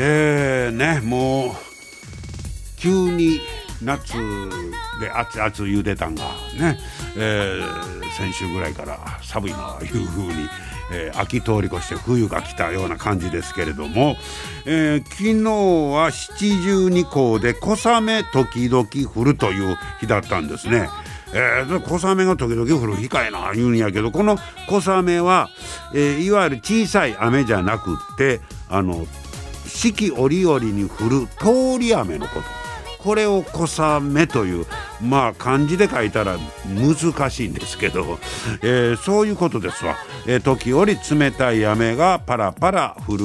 えー、ねもう急に夏で熱々茹でたんがね、えー、先週ぐらいから寒いないうふうに、えー、秋通り越して冬が来たような感じですけれども、えー、昨日は七十二校で小雨時々降るという日だったんですね。えー、小雨が時々降る日かいな言うんやけどこの小雨は、えー、いわゆる小さい雨じゃなくってあの四季折々に降る通り雨のこと。これを小雨というまあ漢字で書いたら難しいんですけど、えー、そういうことですわ、えー、時折冷たい雨がパラパラ降る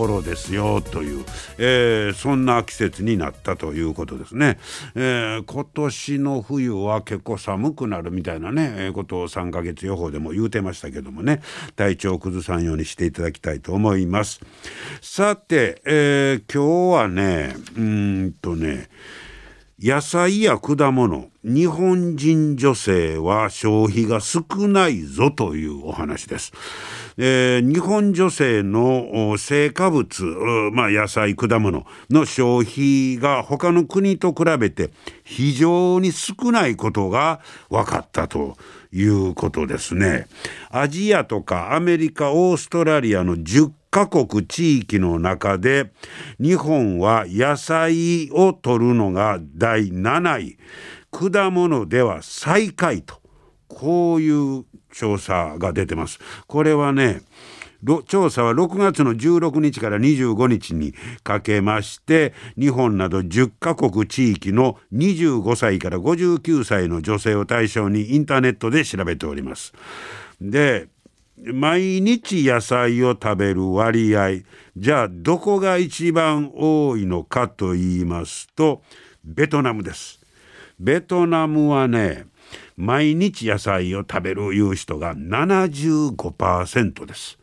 頃ですよという、えー、そんな季節になったということですね、えー、今年の冬は結構寒くなるみたいなね、え、ことを3ヶ月予報でも言うてましたけどもね。体調を崩さんようにしていただきたいと思います。さて、え、今日はねうんとね野菜や果物日本人女性は消費が少ないぞというお話です。えー、日本女性の成果物、まあ、野菜果物の消費が他の国と比べて非常に少ないことが分かったということですね。アジアとかアメリカオーストラリアの10カ国地域の中で日本は野菜を取るのが第7位果物では最下位とこういう調査が出てます。これはね調査は6月の16日から25日にかけまして日本など10カ国地域の25歳から59歳の女性を対象にインターネットで調べております。で毎日野菜を食べる割合。じゃあどこが一番多いのかと言いますとベトナムです。ベトナムはね毎日野菜を食べるいう人が75%です。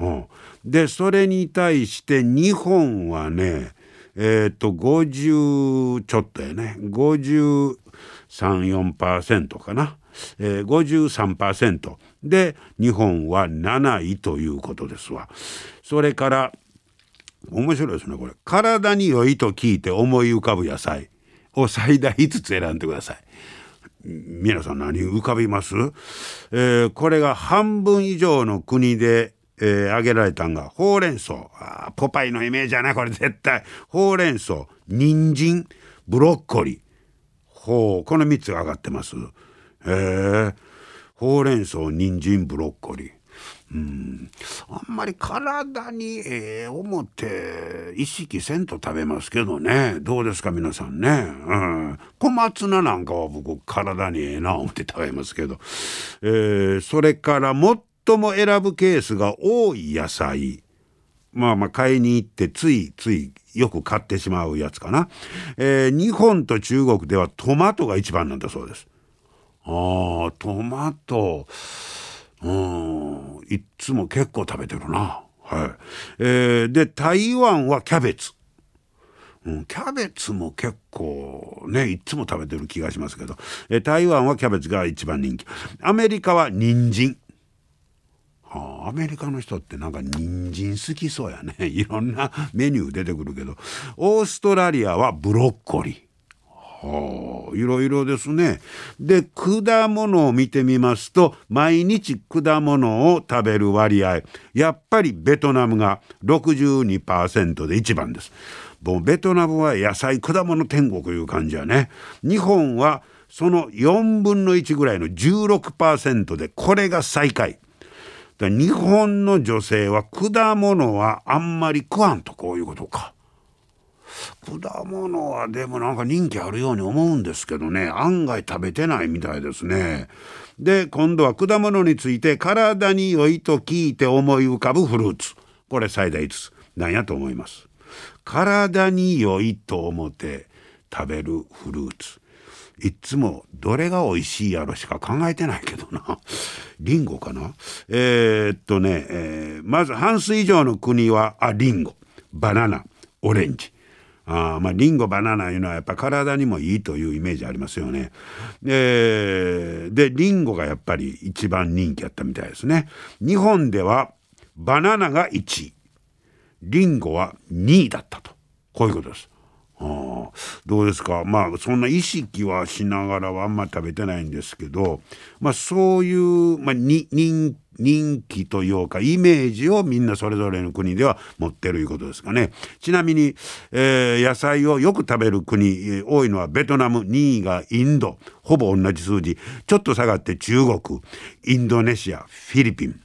うん、でそれに対して日本はねえっ、と50ちょっとやね。534%かな、えー、53%で日本は7位ということですわ。それから面白いですねこれ。体に良いと聞いて思い浮かぶ野菜を最大5つ選んでください。皆さん何浮かびます、えー、これが半分以上の国でえー、挙げられたんがほうれん草。あポパイのイメージやなこれ。絶対。ほうれん草人参ブロッコリー。ほうこの3つが上がってます。へえほうれん草人参ブロッコリー。うん。あんまり体にええ思って意識せんと食べますけどね。どうですか皆さんね、うん、小松菜なんかは僕体にええな思って食べますけど、えー、それから最も選ぶケースが多い野菜。まあまあ買いに行ってついついよく買ってしまうやつかな、えー、日本と中国ではトマトが一番なんだそうです。ああトマト。うん。いっつも結構食べてるな。はい。えー、で台湾はキャベツ。うん、キャベツも結構ねいっつも食べてる気がしますけど、え台湾はキャベツが一番人気。アメリカは人参。はあ、アメリカの人ってなんか人参好きそうやね。いろんなメニュー出てくるけど。オーストラリアはブロッコリー。はあ、いろいろですね。で、果物を見てみますと、毎日果物を食べる割合、やっぱりベトナムが62%で一番です。もうベトナムは野菜果物天国いう感じやね。日本はその4分の1ぐらいの16%で、これが最下位。日本の女性は果物はあんまり食わんとこういうことか。果物はでもなんか人気あるように思うんですけどね案外食べてないみたいですね。で今度は果物について体に良いと聞いて思い浮かぶフルーツこれ最大5つなんやと思います。体に良いと思って食べるフルーツいっつもどれが美味しいやろしか考えてないけどな。リンゴかなえー、っとね、えー、まず半数以上の国は、あ、リンゴ、バナナ、オレンジ。あまあ、リンゴバナナいうのはやっぱ体にもいいというイメージありますよね。えー、でリンゴがやっぱり一番人気やったみたいですね。日本ではバナナが1位リンゴは2位だったとこういうことです。あどうですか？まあそんな意識はしながらはあんま食べてないんですけど、まあ、そういう、まあ、人人気というかイメージをみんなそれぞれの国では持ってるいうことですかね。ちなみに、えー、野菜をよく食べる国多いのはベトナム2位がインドほぼ同じ数字。ちょっと下がって中国インドネシアフィリピン。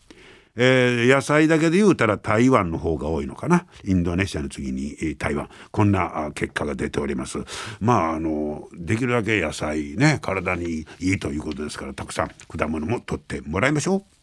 えー、野菜だけで言うたら台湾の方が多いのかな。インドネシアの次に、台湾。こんな結果が出ております。まああのできるだけ野菜ね体にいいということですからたくさん果物も取ってもらいましょう。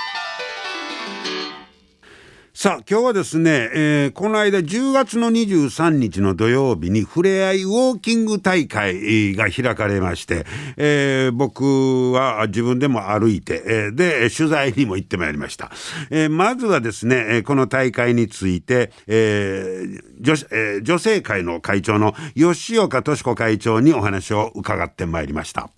さあ今日はですね、えー、この間10月の23日の土曜日にふれあいウォーキング大会が開かれまして、えー、僕は自分でも歩いて、えー、で取材にも行ってまいりました、えー、まずはですねこの大会について、えー女えー、女性会の会長の吉岡敏子会長にお話を伺ってまいりました。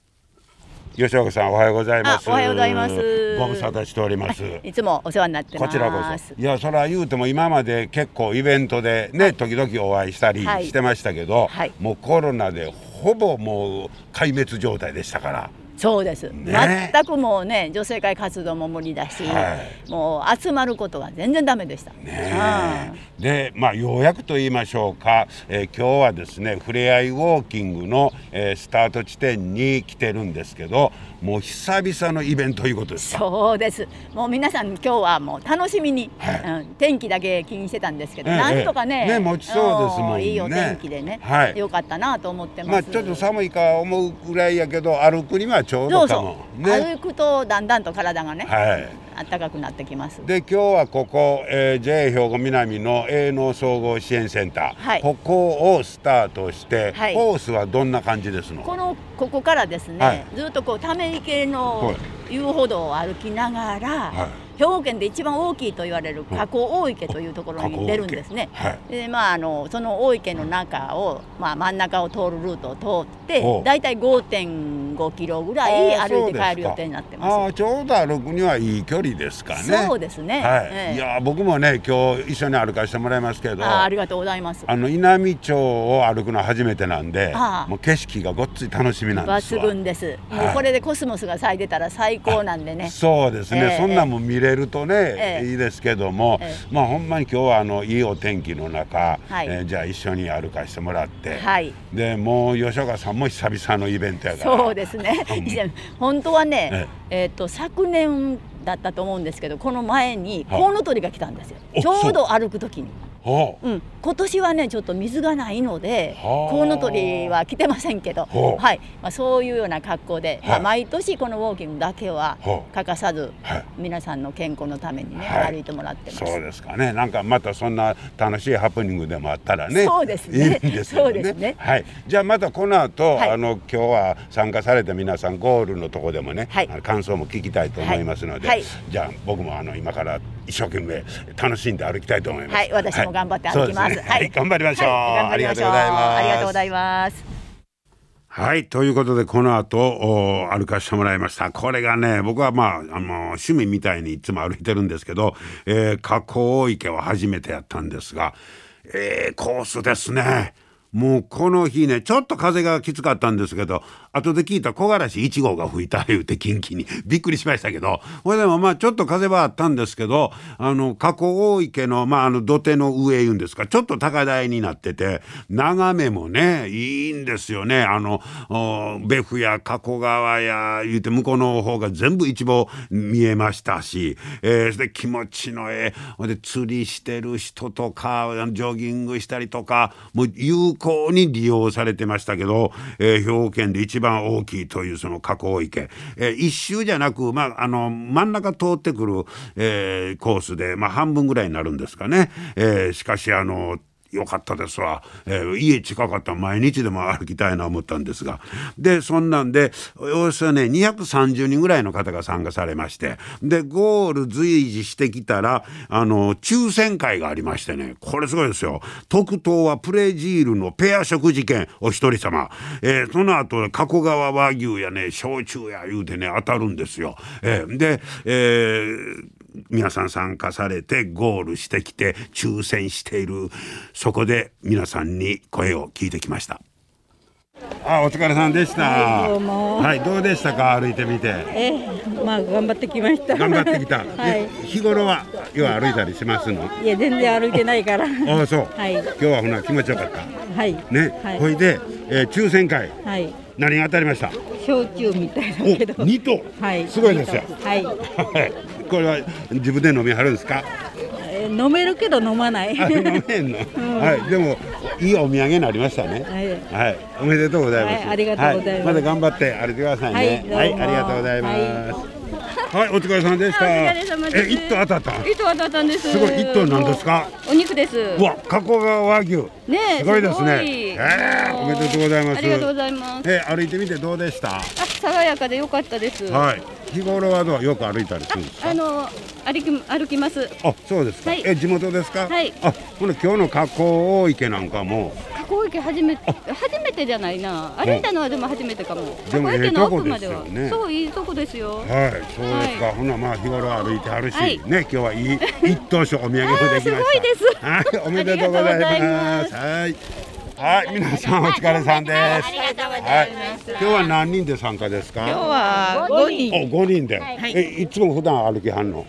吉岡さんおはようございます。おはようございます。ご無沙汰しております。いつもお世話になってこちらこそ。いやそれは言うても今まで結構イベントでね、はい、時々お会いしたりしてましたけど、はい、もうコロナでほぼもう壊滅状態でしたからそうです、ね、全くもうね女性会活動も無理だし、はい、もう集まることが全然ダメでした。ね、でまあようやくと言いましょうか、えー、今日はですねふれあいウォーキングの、えー、スタート地点に来てるんですけどもう久々のイベントということです。そうです。もう皆さん今日はもう楽しみに、はい、うん、天気だけ気にしてたんですけど、えー、なんとかね,、ね持ちそうですもんね。いいお天気でね、はい、よかったなと思ってます。まあちょっと寒いか思うぐらいやけど歩くにはちょうどかも。そうそう、ね、歩くとだんだんと体がね、はい。暖かくなってきます。で今日はここ、えー、JA 兵庫南の営農総合支援センター、はい、ここをスタートして、はい、コースはどんな感じですの？このここからですね、はい、ずっとこうため池の遊歩道を歩きながら、兵庫県で一番大きいと言われる河口大池というところに出るんですね。はい、でまああのその大池の中を、まあ、真ん中を通るルートを通ってだいたい5.5キロぐらい歩いて帰る予定になってます。ちょうど歩くにはいい距離ですかね。そうですね。はい。えー、いや僕もね今日一緒に歩かせてもらいますけど。あありがとうございます。あの稲美町を歩くのは初めてなんで、もう景色がごっつい楽しみなんです抜群です。もうこれでコスモスが咲いてたら最高なんでね。そうですね。えー、そんなも見れるとね。えーいいですけども、まあほんまに今日はあのいいお天気の中、はい、えー、じゃあ一緒に歩かしてもらって、はい、でもう吉岡さんも久々のイベントやから。そうですね。本当はねえー、っと昨年だったと思うんですけどこの前にコウノトリが来たんですよ。ちょうど歩く時に。うん、今年はねちょっと水がないのでコウノトリは来てませんけど、はい。まあ、そういうような格好で、まあ、毎年このウォーキングだけは欠かさず、皆さんの健康のためにね、歩いてもらってそうですかね。なんかまたそんな楽しいハプニングでもあったらねそうですね。いいんですよね。ね、はい、じゃあまたこの後、あの今日は参加された皆さんゴールのとこでもね、感想も聞きたいと思いますので、じゃあ僕もあの今から一生懸命楽しんで歩きたいと思います。はい、私も頑張って歩きます。はい、頑張りましょう。ありがとうございます。ありがとうございます。はいということでこの後歩かしてもらいましたこれがね僕はまああの趣味みたいにいつも歩いてるんですけど、えー、河口池は初めてやったんですがえー、コースですね。もうこの日ねちょっと風がきつかったんですけど後で聞いた木枯らし1号が吹いた言うて近畿に。びっくりしましたけど。これでもまあちょっと風はあったんですけどあの河口大池の,、まあ、あの土手の上言うんですか。ちょっと高台になってて眺めもねいいんですよね。あの別府や加古川や言うて向こうの方が全部一望見えましたし、えー、で気持ちのええで釣りしてる人とかジョギングしたりとかもう有効に利用されてましたけど、えー、兵庫県で一番番大きいというその河口池、えー、一周じゃなく、まあ、あの真ん中通ってくる、えー、コースで、まあ、半分ぐらいになるんですかね。えー、しかしあのよかったですわ、えー、家近かった毎日でも歩きたいな思ったんですが。でそんなんでおよそね230人ぐらいの方が参加されまして。でゴール随時してきたらあの抽選会がありましてね。これすごいですよ。特等はプレジールのペア食事券お一人様、えー、その後加古川和牛やね焼酎や言うてね当たるんですよ。えー、で、えー皆さん参加されてゴールしてきて抽選しているそこで皆さんに声を聞いてきましたあお疲れさんでした。はい、どうも。はい、どうでしたか？歩いてみて。えー、まあ頑張ってきました。頑張ってきた。はい。日頃は要は歩いたりしますの？いや全然歩いてないから。ああそう。はい。今日はほな気持ちよかった。はい。ね。はい、ほいで、えー、抽選会。はい。何が当たりました？焼酎みたいだけど。二頭。はい。すごいですよ。はい。これは自分で飲みはるんですか？飲めるけど飲まない。飲めんの、うん、はい、でもいいお土産になりましたね。はい、はい、おめでとうございます。はい、ありがとうございます。まだ頑張って歩いてくださいね。はい、ありがとうございます。はい、お疲れさんでした。え、一頭当たった？一頭当たったんです。すごい、一頭なんですか？お肉です。わ、加古川和牛。ね、すごいですね。ええ、おめでとうございます。ありがとうございます。え、歩いてみてどうでした？あ、爽やかで良かったです。はい。日頃はどう？よく歩いたりするんですか？あの歩き歩きます。あ、そうですか。はい、え、地元ですか？はい。あ、この今日の河口大池なんかも？河口池初め初めてじゃないな。歩いたのはでも初めてかも。でもええとこですよね。そういいとこですよ。はい、そうですか。ほなまあ日頃歩いてはるし、ね今日はいい一等賞お土産もできました。すごいです。はい、おめでとうございます。はい。はい、皆さんお疲れさんです。はい、今日は何人で参加ですか？今日は五人。お、五人で。え、いつも普段歩きはんの？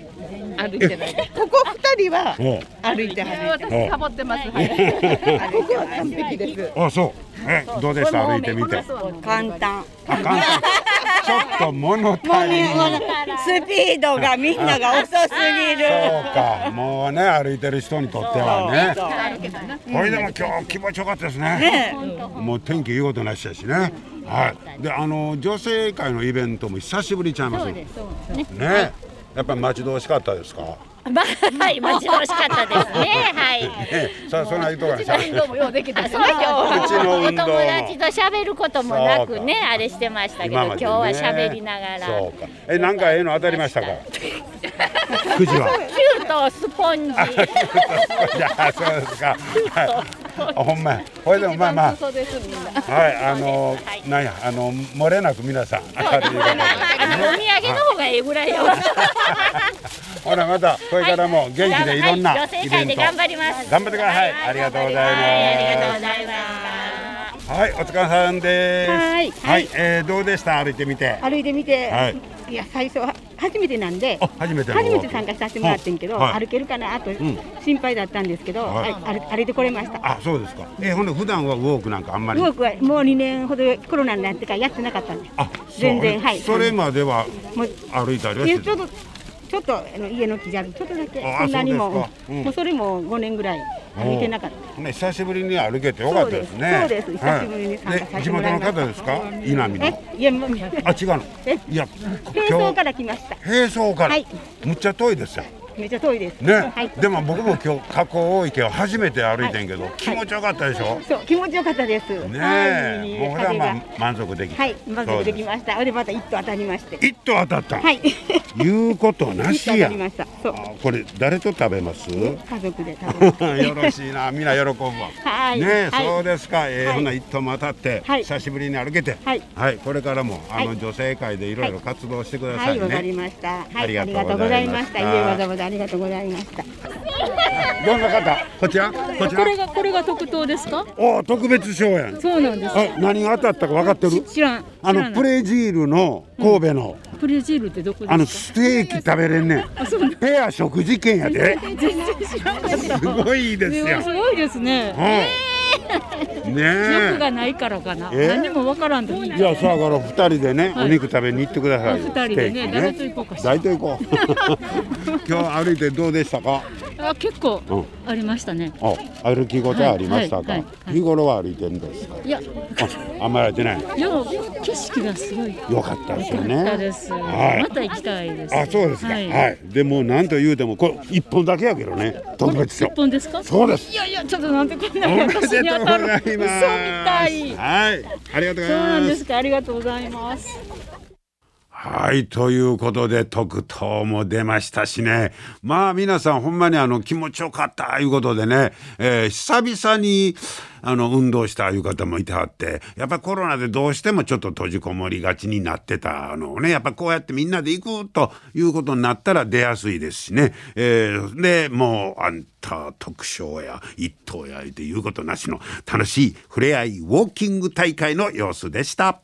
歩いてない。ここ二人は歩いてはる。私サボってます。ここは完璧です。あ、そう。え、どうでした？歩いてみて。簡単。簡単。ちょっと物足りスピードがみんなが遅すぎる。そうか、もうね歩いてる人にとってはね。これでも今日気持ちよかったですね。もう天気いいことなしやしね。はい。で、あの女性会のイベントも久しぶりちゃいます。ね。やっぱり待ち遠しかったですか？まあ、はい、待ち遠しかったですね。はい。さあ、そのところ運動もようできた。そう、今日は。お友達と喋ることもなくね、あれしてましたけど、今日は喋りながら。そうか。え、なんかええの当たりましたか？くじは。キュートスポンジ。じゃあ、そうですか。ほんまこれでもまあまあはいあのなんやあの漏れなく皆さん明るいお土産の方がええぐらいよ ほらまたこれからも元気でいろんなイベント頑張ります。頑張ってください。ありがとうございます。ありがとうございます。はいお疲れさんです。はい、はい、えー、どうでした？歩いてみて。歩いてみて、はい、いや最初は初めてなんで初めて初めて参加させてもらってんけど、はい、歩けるかなと心配だったんですけど、はい、歩いてこれました。あそうですか。えー、ほんで普段はウォークなんかあんまり？ウォークはもう2年ほどコロナになってからやってなかったんです。あ全然はい。それまでは歩いたりはしてた？ちょっとあの家の木じゃちょっとだけそんなにも、うん、もうそれも5年ぐらい歩いてなかった。ね久しぶりに歩けてよかったですね。そうです久しぶりに参加さ。地元の方ですか？稲見の。いやもうあ違うの。いや平層から来ました。平層から。はい。むっちゃ遠いですよ。めっちゃ遠いです。ね、はい。でも僕も今日加工大池を初めて歩いてんけど、気持ちよかったでしょ、そう気持ちよかったです。ねはい。え、もうこれはまあ満足できはい。満足できました。あれまた一頭当たりまして。一頭当たった、はい。言うことな一しや。頭当たりました。そう。あこれ誰と食べます？家族で食べます。よろしいな、みんな喜ぶわ。はい。ねそうですか、えーはい。ほな一頭も当たって、はい。久しぶりに歩けて、はい。これからもあの、はい。女性会でいろいろ活動してくださはい。い、ね。わかりました。はい、ありがとうございました。いえ、わざわざありがとうございました。どんな方、こちら、こちら？これがこれが特等ですか？お特別賞やん。そうなんです。あ、何が当たったか分かってる？知らん。あのプレジールの神戸の、プレジールってどこですか？あのステーキ食べれんねん。ペア食事券やで。全然知らんかった。すごいですよ。すごいですね。うん。欲がないからかな。え？何もわからん。じゃあさあから二人でね、はいお肉食べに行ってください二人でね誰と行こうか誰と行こう。今日歩いてどうでしたか？あ結構うんありましたね。あ、歩き応えありましたか？日頃は歩いてるんですか？いや、あ、あんまり歩いてない。でも景色がすごいよかったですよ良かったねで。す。はいまた行きたいです。あ、そうですか。ははいい。でもなんと言うてもこれ一本だけやけどね。特別賞一。本ですか？そうです。いやいやちょっとなんてこんな私に。当たる嘘みたい。はい。ありがとうごそうざいま。なんですすか。ありがとうございます。はい、ということで、特等も出ましたしね。まあ、皆さん、ほんまにあの、気持ちよかった、いうことでね、えー久々に、あの、運動したいう方もいてはって、やっぱコロナでどうしてもちょっと閉じこもりがちになってたのをね、やっぱこうやってみんなで行くということになったら出やすいですしね。えーで、もう、あんた特賞や一等やっていうことなしの楽しい触れ合いウォーキング大会の様子でした。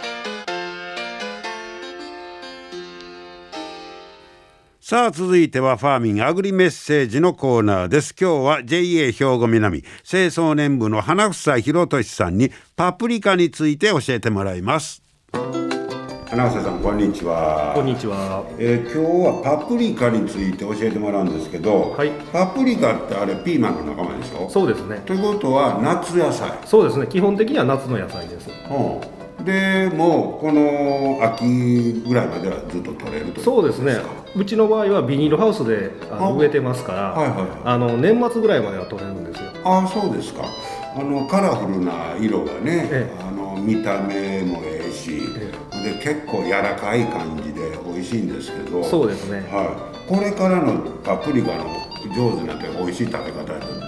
さあ続いてはファーミンアグリメッセージのコーナーです今日は JA 兵庫南清掃年部の花房博俊さんにパプリカについて教えてもらいます花房さんこんにちはこんにちは。えー今日はパプリカについて教えてもらうんですけど、はいパプリカってあれピーマンの仲間でしょ？そうですね。ということは夏野菜そうですね。基本的には夏の野菜です。うんでもうこの秋ぐらいまではずっと取れるというそうですね。うちの場合はビニールハウスであのあ植えてますから、はいはいあの年末ぐらいまでは取れるんですよ。ああそうですか。あのカラフルな色がね、ええ。あの見た目もええし、で結構柔らかい感じで美味しいんですけど。そうですね。はい、これからのパプリカの上手なって美味しい食べ方って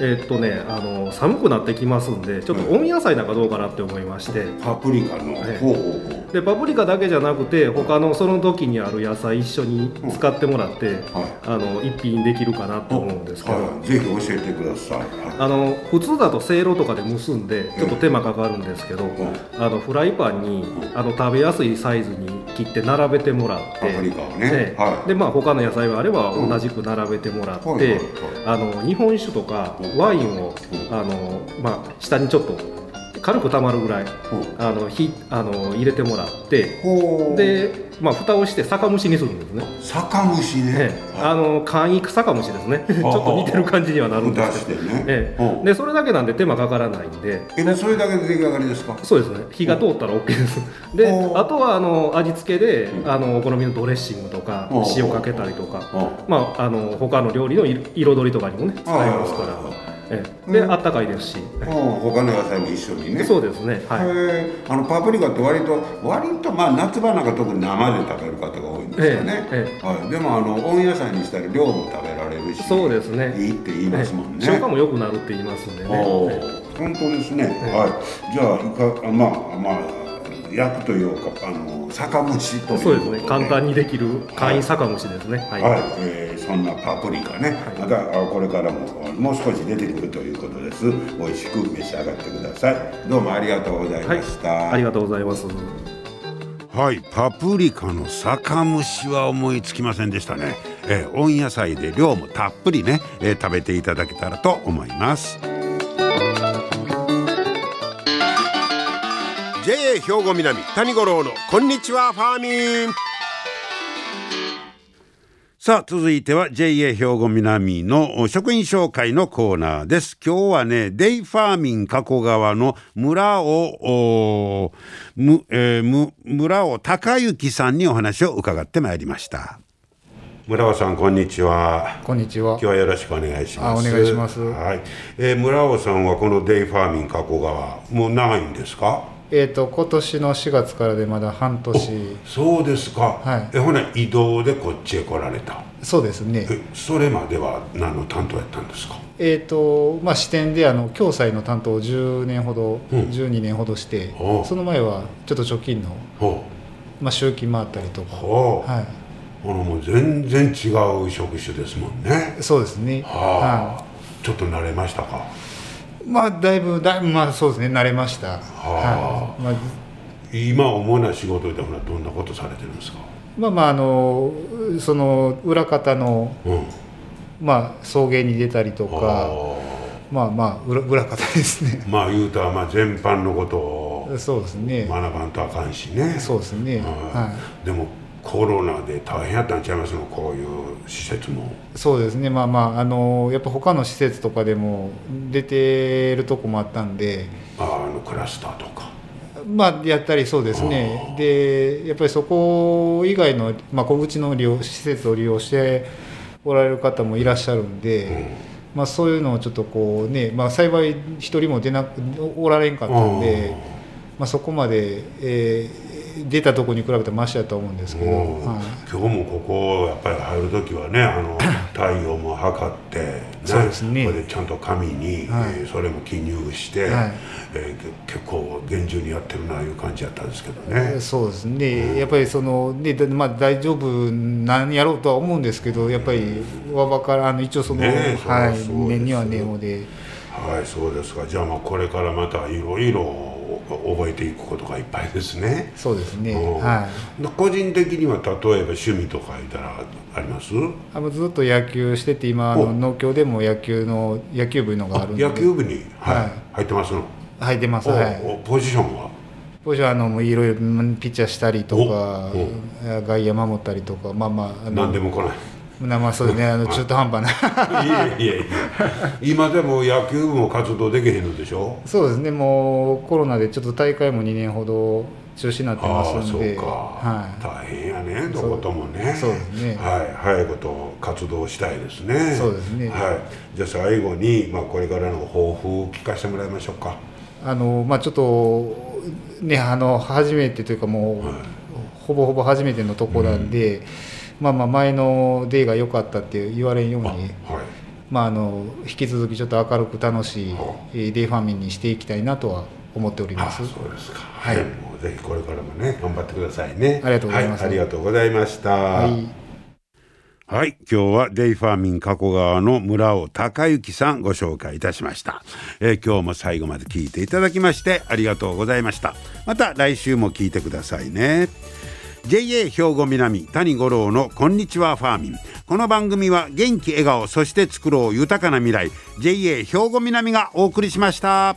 えーっとね、あの寒くなってきますんで、ちょっと温野菜なんかどうかなって思いまして。パプリカのねほうほうほうでパプリカだけじゃなくて他のその時にある野菜一緒に使ってもらって、はい。あの一品できるかなと思うんですけど、はい、ぜひ教えてください、はい。あの普通だとせいろとかで結んでちょっと手間かかるんですけど、あのフライパンにあの食べやすいサイズに切って並べてもらってパプリカをね。はい。でまあ他の野菜があれば同じく並べてもらって、あの日本酒とかワインをあの、まあ、下にちょっと軽くたまるぐらいあのひあの入れてもらってで、まあ蓋をして酒蒸しにするんですね。酒蒸しね、ええ。あ。の簡易酒蒸しですね。ちょっと似てる感じにはなるんですけど、ね。ええ。でそれだけなんで手間かからないんで。えでそれだけで出来上がりですか？そうですね。火が通ったら OK です。であとはあの味付けであのお好みのドレッシングとか塩かけたりとか。まああの他の料理の彩彩りとかにもね使えますからええ。であったかいですし。うん。他の野菜も一緒にね。そうですね。はい。あのパプリカって割と割とまあ夏場なんか特に生で食べる方が多いんですよね、えはい、でもあの温野菜にしたら量も食べられるしそうですね。いいって言いますもんね、消化も良くなるって言いますんでね。おえー本当ですね、はい。じゃあいかあまあまあ焼くというかあの酒蒸しというそうですね。簡単にできる簡易酒蒸しですね。はい、はい、えー、そんなパプリカね、はい、またこれからももう少し出てくるということです。美味しく召し上がってください。どうもありがとうございました、はい、ありがとうございます。はい。パプリカの酒蒸しは思いつきませんでしたね、えー、温野菜で量もたっぷりね、えー、食べていただけたらと思います兵庫南谷五郎のこんにちはファーミン。さあ続いては JA 兵庫南の職員紹介のコーナーです。今日はねデイファーミン加古川の村尾む、えー、む村尾隆之さんにお話を伺ってまいりました。村尾さんこんにちは。こんにちは。今日はよろしくお願いします。お願いします。はい、えー、村尾さんはこのデイファーミン加古川もう長いんですか？えーと、今年の4月からでまだ半年。そうですか、はい、えほな移動でこっちへ来られた。そうですね。それまでは何の担当やったんですか？えーとまあ、支店であの共済の担当を10年ほど、うん、12年ほどしてその前はちょっと貯金の、まあ、集金回ったりとか、はい、このもう全然違う職種ですもんね。そうですね。はい、ちょっと慣れましたか？まあだいぶだいぶまあそうですね慣れました、はあ、はい。まあ、今主な仕事ではどんなことされてるんですか？まあまああのその裏方の、うん、まあ送迎に出たりとかまあまあ裏裏方ですね。まあ言うたらまあ全般のことをそうですね。学ばんとあかんしね。そうですね、はい、でもコロナで大変やったんちゃいますのこういう施設も。そうですね。まあまああのやっぱ他の施設とかでも出てるとこもあったんで。ああのクラスターとか。まあやったりそうですね。でやっぱりそこ以外の、まあ、こううちの利用施設を利用しておられる方もいらっしゃるんで、うん、まあ、そういうのをちょっとこうね、まあ、幸い一人も出なおられんかったんで、まあ、そこまで、えー、出たとこに比べてましやと思うんですけど、はい、今日もここやっぱり入る時はねあの 太陽も測って、ね、そうですね。これでちゃんと紙に、はい、えー、それも記入して、はい、えー、結構厳重にやってるないう感じやったんですけどね、えー、そうですね、うん、やっぱりその、ねまあ、大丈夫何やろうとは思うんですけどやっぱりわばからあの一応その、ね、はい念には念をで。はいそうですか。じゃあまあこれからまたいろいろ覚えていくことがいっぱいですね。そうですね、はい、個人的には例えば趣味とか言ったらあります？あのずっと野球してて今あの農協でも野球の野球部のがあるんで。野球部に、はい、はい、入ってますの？入ってますはい。ポジションは？ポジションあのいろいろピッチャーしたりとか外野守ったりとかまあまあ何でも来ないまあそうねあの中途半端な。いやいやいや今でも野球部も活動できへんのでしょ？そうですね。もうコロナでちょっと大会も2年ほど中止になってますんで。はい、大変やねどこともね。そうですね。はい。早いこと活動したいですね。そうですね。はい。じゃあ最後に、まあ、これからの抱負を聞かせてもらいましょうか。あのまあちょっとねあの初めてというかもう、はい、ほぼほぼ初めてのとこなんで、うんまあまあ前のデーが良かったって言われんように、はい、まああの引き続きちょっと明るく楽しいデーファミンにしていきたいなとは思っております。そうですか。はい。もうぜひこれからもね頑張ってくださいね。ありがとうございます。はい、ありがとうございました。はい。はい、今日はデイファーミン加古川の村尾隆之さんご紹介いたしました、えー、今日も最後まで聞いていただきましてありがとうございましたまた来週も聞いてくださいね JA 兵庫南谷五郎のこんにちはファーミン。この番組は元気笑顔そして作ろう豊かな未来。JA 兵庫南がお送りしました。